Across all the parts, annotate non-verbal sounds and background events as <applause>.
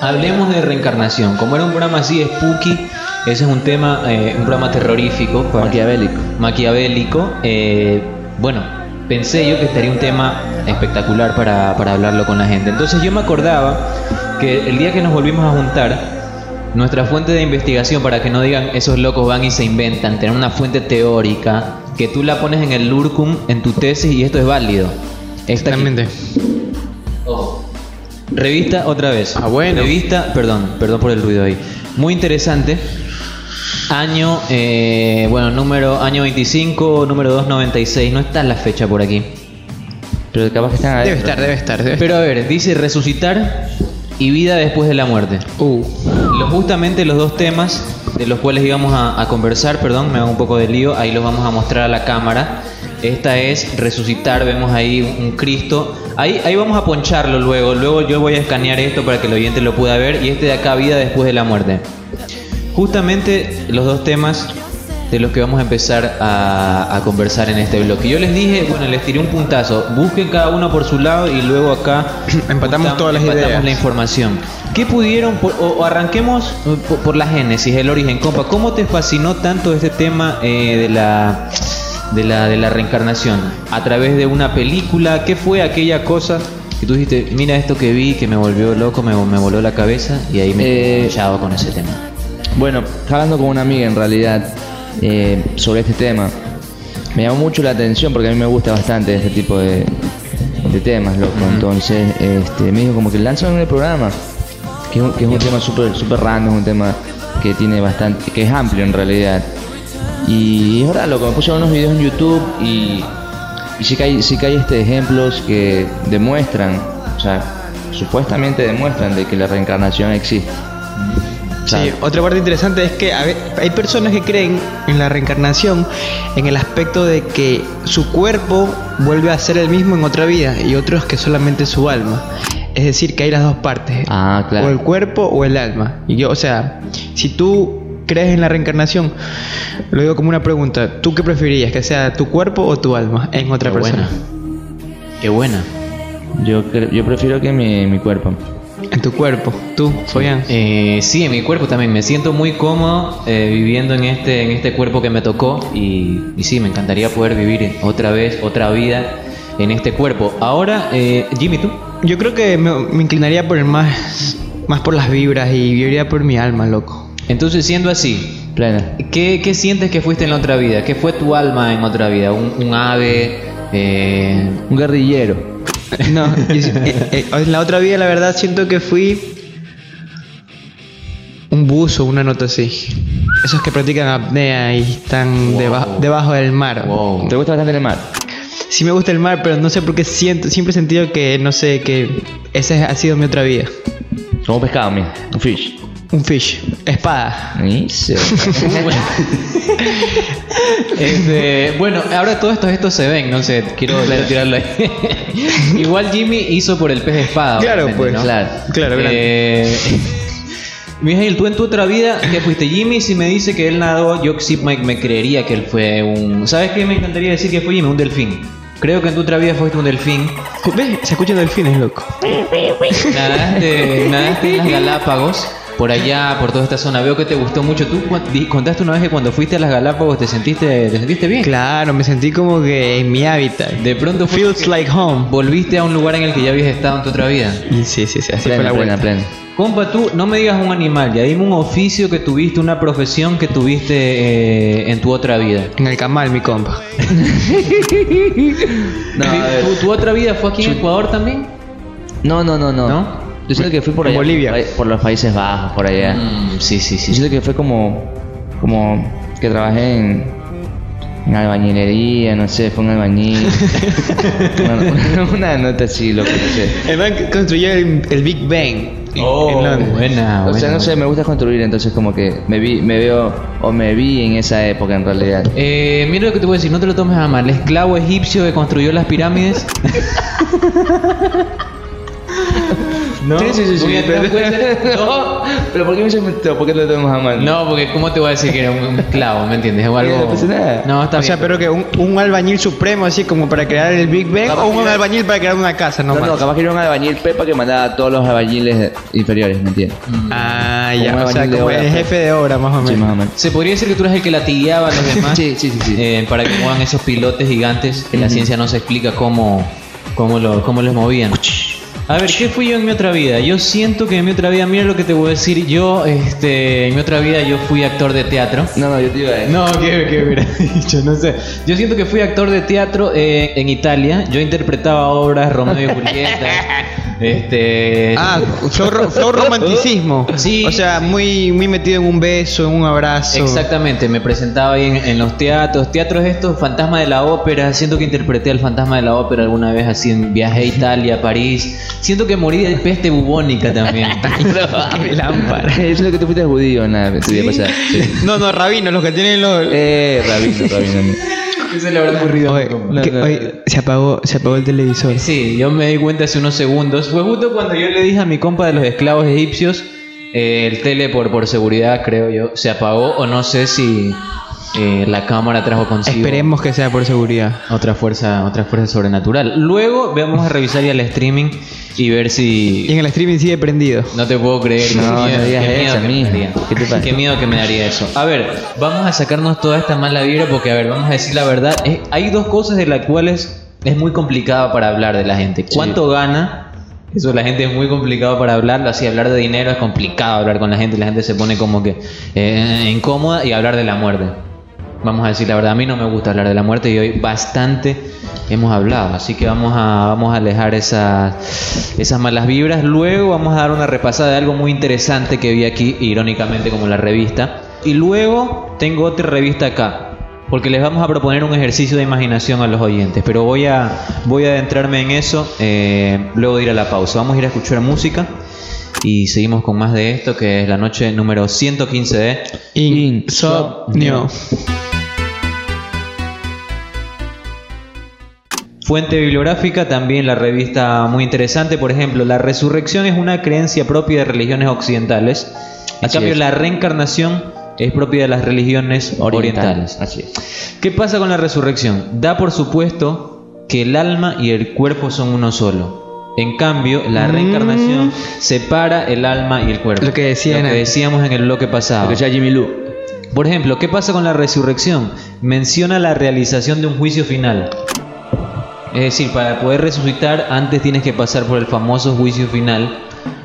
hablemos de reencarnación. Como era un programa así spooky, ese es un tema, eh, un programa terrorífico. para- Maquiavélico. Maquiavélico. eh, bueno, pensé yo que estaría un tema espectacular para, para hablarlo con la gente. Entonces yo me acordaba que el día que nos volvimos a juntar, nuestra fuente de investigación, para que no digan esos locos van y se inventan, tener una fuente teórica, que tú la pones en el Lurcum, en tu tesis, y esto es válido. Esta. Exactamente. Revista otra vez. Ah, bueno. Revista, perdón, perdón por el ruido ahí. Muy interesante. Año, eh, bueno, número, año 25, número 296. No está la fecha por aquí. Pero capaz que están Debe adentro. estar, debe estar, debe estar. Pero a ver, dice resucitar y vida después de la muerte. Uh, Los, justamente los dos temas de los cuales íbamos a, a conversar, perdón, me hago un poco de lío, ahí los vamos a mostrar a la cámara. Esta es resucitar, vemos ahí un, Cristo. Ahí, ahí vamos a poncharlo luego, luego yo voy a escanear esto para que el oyente lo pueda ver y este de acá, vida después de la muerte. Justamente los dos temas de los que vamos a empezar a, a conversar en este bloque. Yo les dije, bueno, les tiré un puntazo, busquen cada uno por su lado y luego acá <clears throat> Empatamos todas las empatamos ideas. la información. ¿Qué pudieron, por- o, arranquemos eh, por, por la génesis, el origen, compa? ¿Cómo te fascinó tanto este tema eh, de la de la de la reencarnación? ¿A través de una película? ¿Qué fue aquella cosa que tú dijiste, mira esto que vi, que me volvió loco, me, me voló la cabeza y ahí me Eh, he con ese tema? Bueno, hablando con una amiga en realidad eh, sobre este tema, me llamó mucho la atención porque a mí me gusta bastante este tipo de, de temas, loco. Entonces, este, me dijo como que lanzan en el programa, que es un, que es un tema súper super random, un tema que tiene bastante, que es amplio en realidad. Y es verdad, loco, me puse unos videos en YouTube y, y sí que hay, sí que hay este, ejemplos que demuestran, o sea, supuestamente demuestran de que la reencarnación existe. Sí, otra parte interesante es que hay personas que creen en la reencarnación en el aspecto de que su cuerpo vuelve a ser el mismo en otra vida y otros que solamente su alma. Es decir, que hay las dos partes. Ah, claro. O el cuerpo o el alma. Y yo, o sea, si tú crees en la reencarnación, lo digo como una pregunta, ¿tú qué preferirías? ¿Que sea tu cuerpo o tu alma en otra Qué persona? buena. Qué buena. Yo, yo prefiero que mi, mi cuerpo. En tu cuerpo, tú, Fabián. Eh, sí, en mi cuerpo también. Me siento muy cómodo eh, viviendo en este, en este cuerpo que me tocó. Y, y sí, me encantaría poder vivir otra vez, otra vida en este cuerpo. Ahora, eh, Jimmy, ¿tú? Yo creo que me, me inclinaría por el más, más por las vibras y viviría por mi alma, loco. Entonces, siendo así, Plena. ¿qué, qué sientes que fuiste en la otra vida? ¿Qué fue tu alma en otra vida? ¿Un, un ave? Eh, Un guerrillero. No, <laughs> eh, eh, en la otra vida la verdad siento que fui un buzo, una nota así. Esos que practican apnea y están Wow. deba- debajo del mar. wow. ¿Te gusta bastante el mar? Sí me gusta el mar, pero no sé por qué siento, siempre he sentido que, no sé, que esa ha sido mi otra vida. Como pescado, mira. Un fish. Un fish, espada. Eso. Este, bueno, ahora todos estos estos se ven, no sé, quiero tirarlo ahí. <laughs> Igual Jimmy hizo por el pez espada. Claro, pues. ¿no? Claro. Claro. Eh, <laughs> Miguel, tú en tu otra vida, ¿qué fuiste? Jimmy, si me dice que él nadó, yo sí me, me creería que él fue un. ¿Sabes qué me encantaría decir que fue Jimmy? Un delfín. Creo que en tu otra vida fuiste un delfín. ¿Ves? Se escuchan delfines, loco. Nadaste, nadaste en las Galápagos, por allá, por toda esta zona. Veo que te gustó mucho. Tú contaste una vez que cuando fuiste a las Galápagos te sentiste, te sentiste bien. Claro, me sentí como que en mi hábitat. De pronto fue Feels like home. volviste a un lugar en el que ya habías estado en tu otra vida. Y sí, sí, sí, así fue plena, la plena, vuelta. plena. Compa, tú no me digas un animal, ya dime un oficio que tuviste, una profesión que tuviste eh, en tu otra vida. En el camal, mi compa. <laughs> No, a ver. ¿Tu, tu otra vida fue aquí en Ecuador también? No, no, no, no. ¿No? Yo siento que fui por allá. Bolivia. Por, los Países Bajos, por allá. Mm, sí, sí, Yo sí. siento que fue como. Como que trabajé en. En albañilería, no sé, fue un albañil. <laughs> una, <laughs> una- una nota así, lo que no sé. El man construyó el, el Big Bang en, Oh, en Londres. buena, o sea, buena, no sé, me gusta construir, entonces como que me vi, me veo, o me vi en esa época en realidad. Eh, mira lo que te voy a decir, no te lo tomes a mal. El esclavo egipcio que construyó las pirámides. <laughs> <laughs> No, Sí, sí, Pero, <laughs> no, pero ¿por qué me dices ¿Por qué lo tenemos a mano? No, porque ¿cómo te voy a decir que era un, un esclavo? ¿Me entiendes? O algo. <laughs> no nada. No, está O sea, pero que un, un albañil supremo así como para crear el Big Bang Capaz o un albañil para crear una casa, no, No, no, capaz que era un albañil Pepa que mandaba a todos los albañiles inferiores, ¿me entiendes? Ah, Como ya, o sea, como el pues. jefe de obra más o Sí, menos. más o menos. Se podría decir que tú eres el que latigueaba a los demás. Sí, sí, sí, sí. eh, para que muevan esos pilotes gigantes que la ciencia no se explica cómo, cómo, lo, cómo los movían. A ver, ¿qué fui yo en mi otra vida? Yo siento que en mi otra vida, mira lo que te voy a decir. Yo, este, en mi otra vida, yo fui actor de teatro. No, no, yo te iba a decir. No, ¿qué, qué hubiera dicho? No sé. Yo siento que fui actor de teatro eh, en Italia. Yo interpretaba obras Romeo y Julieta. <laughs> este. Ah, flow, flow romanticismo. <laughs> Sí. O sea, muy, muy metido en un beso, en un abrazo. Exactamente, me presentaba ahí en, en los teatros. Teatros estos, Fantasma de la Ópera. Siento que interpreté al Fantasma de la Ópera alguna vez así en viaje a Italia, París. Siento que morí de peste bubónica también. <laughs> Mi lámpara. Eso es lo que tú fuiste judío, nada, te voy a pasar. Sí. No, no, rabino, los que tienen los. Eh, rabino, rabino. ¿Qué se le habrá ocurrido? Oye, no, que- no, oye, se apagó, se apagó el televisor. Sí, yo me di cuenta hace unos segundos. Fue justo cuando yo le dije a mi compa de los esclavos egipcios, eh, el tele por, por seguridad, creo yo, se apagó o no sé si eh, la cámara trajo consigo Esperemos que sea por seguridad. otra fuerza, otra fuerza sobrenatural. Luego vamos a revisar ya el streaming y ver Y si... en el streaming sigue prendido. No te puedo creer. No, qué no miedo, digas qué miedo eso, que me daría. ¿Qué te pasa? Qué miedo que me daría eso. A ver, vamos a sacarnos toda esta mala vibra porque, a ver, vamos a decir la verdad. Es- hay dos cosas de las cuales es muy complicado para hablar de la gente. ¿Cuánto gana? Eso la gente es muy complicado para hablarlo. Así, hablar de dinero es complicado hablar con la gente. La gente se pone como que eh, incómoda y hablar de la muerte. Vamos a decir la verdad, a mí no me gusta hablar de la muerte y hoy bastante hemos hablado, así que vamos a, vamos a alejar esas, esas malas vibras. Luego vamos a dar una repasada de algo muy interesante que vi aquí, irónicamente como la revista. Y luego tengo otra revista acá, porque les vamos a proponer un ejercicio de imaginación a los oyentes, pero voy a, voy a adentrarme en eso eh, luego de ir a la pausa. Vamos a ir a escuchar música. Y seguimos con más de esto, que es la noche número 115 de Insomnio. Fuente bibliográfica, también la revista muy interesante, por ejemplo, la resurrección es una creencia propia de religiones occidentales, en Así cambio es. la reencarnación es propia de las religiones orientales. Así es. ¿Qué pasa con la resurrección? Da por supuesto que el alma y el cuerpo son uno solo. En cambio, la Mm. reencarnación separa el alma y el cuerpo. Lo que decía Lo que decíamos en el bloque pasado. Lo que sea Jimmy Lou. Por ejemplo, ¿qué pasa con la resurrección? Menciona la realización de un juicio final. Es decir, para poder resucitar, antes tienes que pasar por el famoso juicio final.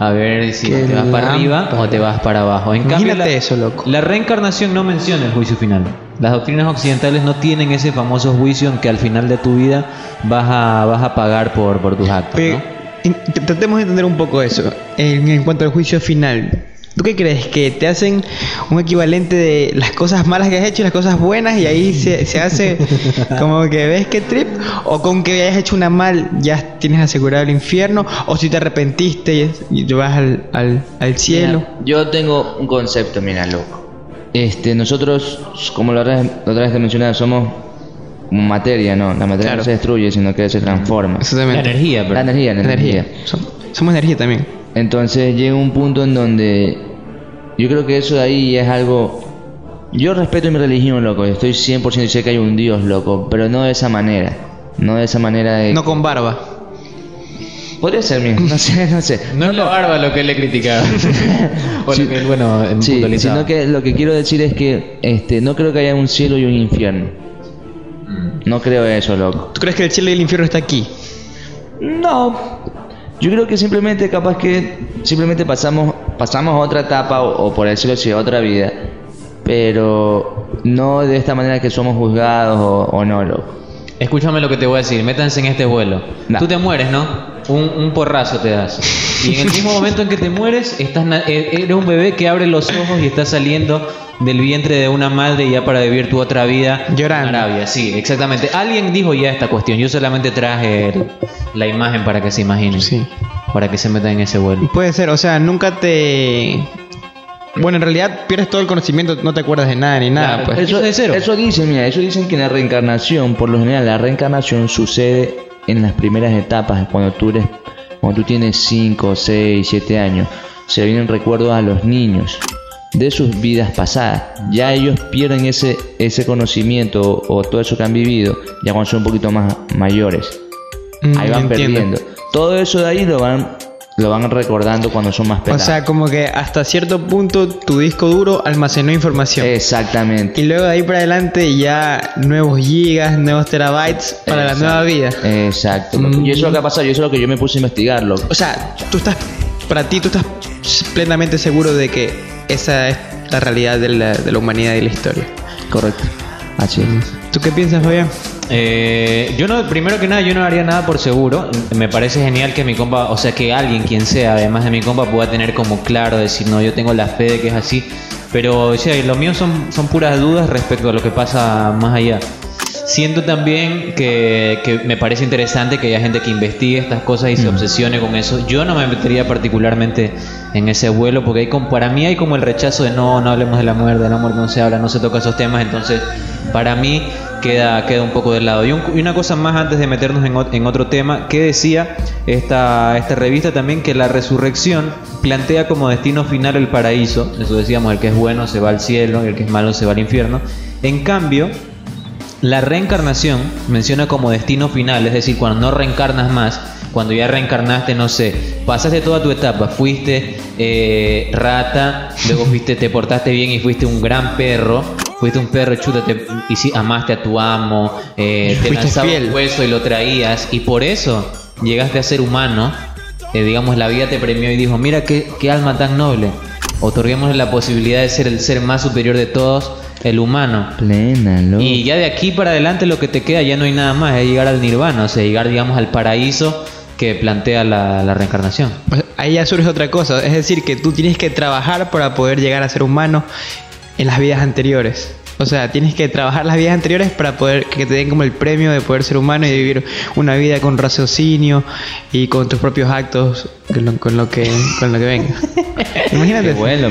A ver si Qué te vas para arriba o te vas para abajo. En cambio, Imagínate la, eso, loco. la reencarnación no menciona el juicio final. Las doctrinas occidentales no tienen ese famoso juicio en que al final de tu vida vas a, vas a pagar por, por tus actos. Pero, ¿no? Tratemos de entender un poco eso. En, en cuanto al juicio final, ¿tú qué crees? ¿Que te hacen un equivalente de las cosas malas que has hecho y las cosas buenas y ahí se, se hace <laughs> como que ves que trip? ¿O con que hayas hecho una mal ya tienes asegurado el infierno? ¿O si te arrepentiste y, y te vas al, al, al cielo? Mira, yo tengo un concepto, mira, loco. Este, nosotros, como la otra, vez- la otra vez te mencionaba, somos materia, ¿no? La materia Claro. no se destruye, sino que se transforma. La Exactamente. energía, pero- La energía, la Energía. energía. Som- Somos energía también. Entonces llega un punto en donde yo creo que eso de ahí es algo... Yo respeto mi religión, loco, estoy 100% y sé que hay un Dios, loco, pero no de esa manera. No de esa manera de... No con barba. Podría ser, mira, no sé, no sé. No es la barba lo que él le criticaba. <laughs> o Sí. lo que él, bueno, Sí, puntualizaba. sino que lo que quiero decir es que este, no creo que haya un cielo y un infierno. No creo eso, loco. ¿Tú crees que el cielo y el infierno está aquí? No. Yo creo que simplemente capaz que simplemente pasamos pasamos a otra etapa o, o por decirlo así, a otra vida, pero no de esta manera que somos juzgados o, o no, loco. Escúchame lo que te voy a decir, métanse en este vuelo. Tú te mueres, ¿no? Un, un porrazo te das. Y en el mismo momento en que te mueres, estás e- eres un bebé que abre los ojos y está saliendo del vientre de una madre ya para vivir tu otra vida Llorando. en Arabia. Sí, exactamente. Alguien dijo ya esta cuestión. Yo solamente traje el- la imagen para que se imaginen. Sí. Para que se metan en ese vuelo. Puede ser, o sea, nunca te... Bueno, en realidad pierdes todo el conocimiento, no te acuerdas de nada ni nada. Claro, pues. Eso de cero. eso dicen, mira, eso dicen que en la reencarnación, por lo general, la reencarnación sucede en las primeras etapas, cuando tú eres cuando tú tienes 5, 6, 7 años, se vienen recuerdos a los niños de sus vidas pasadas. Ya ellos pierden ese, ese conocimiento o, o todo eso que han vivido ya cuando son un poquito más mayores. Mm, Ahí van entiendo. perdiendo. Todo eso de ahí lo van, lo van recordando cuando son más O pelados. sea, como que hasta cierto punto tu disco duro almacenó información. Exactamente. Y luego de ahí para adelante ya nuevos gigas, nuevos terabytes para la nueva vida. Exacto. Mm. Y eso es lo que ha pasado, y eso es lo que yo me puse a investigarlo. O sea, tú estás, para ti, tú estás plenamente seguro de que esa es la realidad de la, de la humanidad y la historia. Correcto. Así es. ¿Tú qué piensas, Fabián? Eh, yo no, primero que nada, yo no haría nada por seguro. Me parece genial que mi compa, o sea, que alguien, quien sea, además de mi compa, pueda tener como claro, decir, no, yo tengo la fe de que es así. Pero, o sea, lo mío son, son puras dudas respecto a lo que pasa más allá. Siento también que, que me parece interesante que haya gente que investigue estas cosas y se obsesione con eso. Yo no me metería particularmente en ese vuelo porque hay como, para mí hay como el rechazo de no, no hablemos de la muerte, de la muerte no se habla, no se toca esos temas. Entonces, para mí queda, queda un poco de lado. Y, un- y una cosa más antes de meternos en, en otro tema, que decía esta, esta revista también que la resurrección plantea como destino final el paraíso. Eso decíamos, el que es bueno se va al cielo, el que es malo se va al infierno. En cambio, la reencarnación menciona como destino final, es decir, cuando no reencarnas más, cuando ya reencarnaste, no sé, pasaste toda tu etapa, fuiste eh, rata, luego fuiste, te portaste bien y fuiste un gran perro, fuiste un perro chuta, te, y sí, amaste a tu amo, eh, te lanzaba un hueso y lo traías, y por eso llegaste a ser humano, eh, digamos, la vida te premió y dijo, mira qué, qué alma tan noble, otorguémosle la posibilidad de ser el ser más superior de todos, el humano. Plena, loco. Y ya de aquí para adelante lo que te queda ya no hay nada más, es llegar al nirvana, o sea, llegar digamos al paraíso que plantea la, la reencarnación. Pues ahí ya surge otra cosa, es decir, que tú tienes que trabajar para poder llegar a ser humano en las vidas anteriores. O sea, tienes que trabajar las vidas anteriores para poder que te den como el premio de poder ser humano y vivir una vida con raciocinio y con tus propios actos con lo, con lo que con lo que venga. <laughs> Imagínate. Qué bueno.